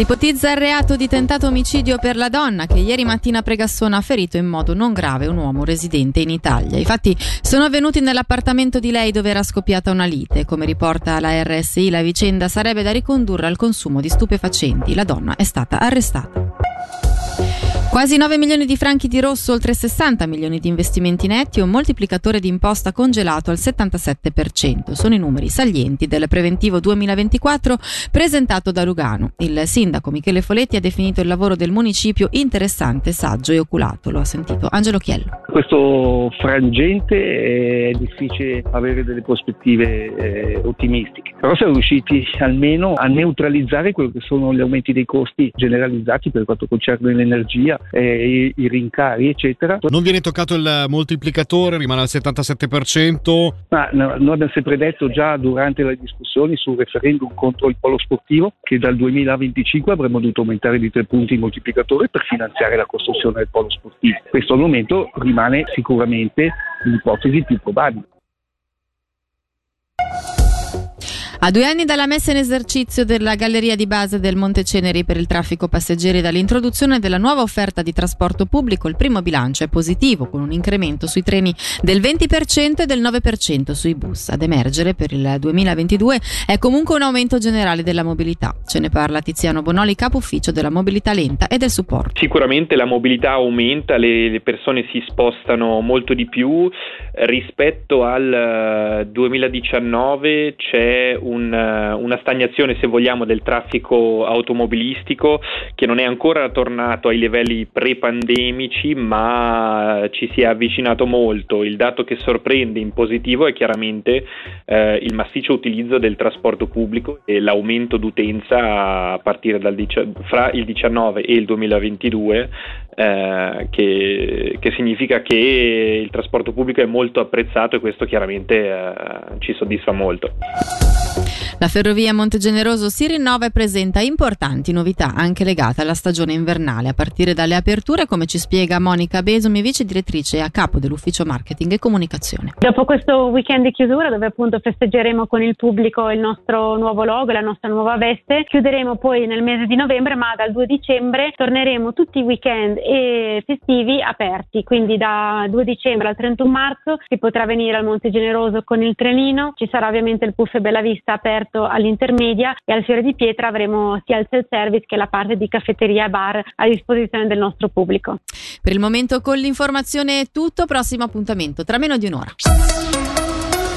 Si ipotizza il reato di tentato omicidio per la donna che ieri mattina a Pregassona ha ferito in modo non grave un uomo residente in Italia. I fatti sono avvenuti nell'appartamento di lei dove era scoppiata una lite. Come riporta la RSI, la vicenda sarebbe da ricondurre al consumo di stupefacenti. La donna è stata arrestata. Quasi 9 milioni di franchi di rosso, oltre 60 milioni di investimenti netti e un moltiplicatore di imposta congelato al 77%. Sono i numeri salienti del preventivo 2024 presentato da Lugano. Il sindaco Michele Foletti ha definito il lavoro del municipio interessante, saggio e oculato. Lo ha sentito Angelo Chiello. Questo frangente è difficile avere delle prospettive eh, ottimistiche, però siamo riusciti almeno a neutralizzare quello che sono gli aumenti dei costi generalizzati per quanto concerne l'energia eh, i, i, rincari, eccetera. Non viene toccato il moltiplicatore, rimane al 77%? Ma, no, noi abbiamo sempre detto già durante le discussioni sul referendum contro il polo sportivo che dal 2025 avremmo dovuto aumentare di tre punti il moltiplicatore per finanziare la costruzione del polo sportivo. Questo al momento rimane sicuramente l'ipotesi più probabile. A due anni dalla messa in esercizio della galleria di base del Monte Ceneri per il traffico passeggeri e dall'introduzione della nuova offerta di trasporto pubblico, il primo bilancio è positivo, con un incremento sui treni del 20% e del 9% sui bus. Ad emergere per il 2022 è comunque un aumento generale della mobilità. Ce ne parla Tiziano Bonoli, capo ufficio della mobilità lenta e del supporto. Sicuramente la mobilità aumenta, le, persone si spostano molto di più. Rispetto al 2019 eh, c'è un un, eh, una stagnazione, se vogliamo, del traffico automobilistico che non è ancora tornato ai livelli pre-pandemici, ma ci si è avvicinato molto. Il dato che sorprende in positivo è chiaramente eh, il massiccio utilizzo del trasporto pubblico e l'aumento d'utenza a partire dal, fra il 19 e il 2022 eh, che, che, significa che il trasporto pubblico è molto apprezzato e questo chiaramente eh, ci soddisfa molto. La ferrovia Montegeneroso si rinnova e presenta importanti novità anche legate alla stagione invernale, a partire dalle aperture, come ci spiega Monica Besomi, vice direttrice a capo dell'ufficio marketing e comunicazione. Dopo questo weekend di chiusura, dove appunto festeggeremo con il pubblico il nostro nuovo logo, la nostra nuova veste, chiuderemo poi nel mese di novembre, ma dal 2 dicembre torneremo tutti i weekend e festivi aperti. Quindi da 2 dicembre al 31 marzo si potrà venire al Monte Generoso con il trenino, ci sarà ovviamente il Puff e Bella Vista aperto aperto all'intermedia e al Fiore di Pietra avremo sia il self-service che la parte di caffetteria e bar a disposizione del nostro pubblico. Per il momento con l'informazione è tutto, prossimo appuntamento tra meno di un'ora.